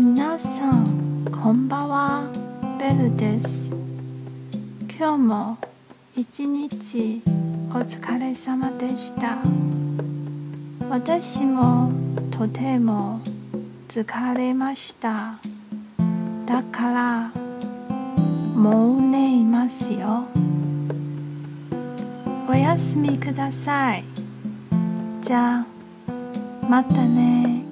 皆さんこんばんは。ベルです。今日も一日お疲れ様でした。私もとても疲れました。だからもう寝いますよ。おやすみください。じゃあまたね。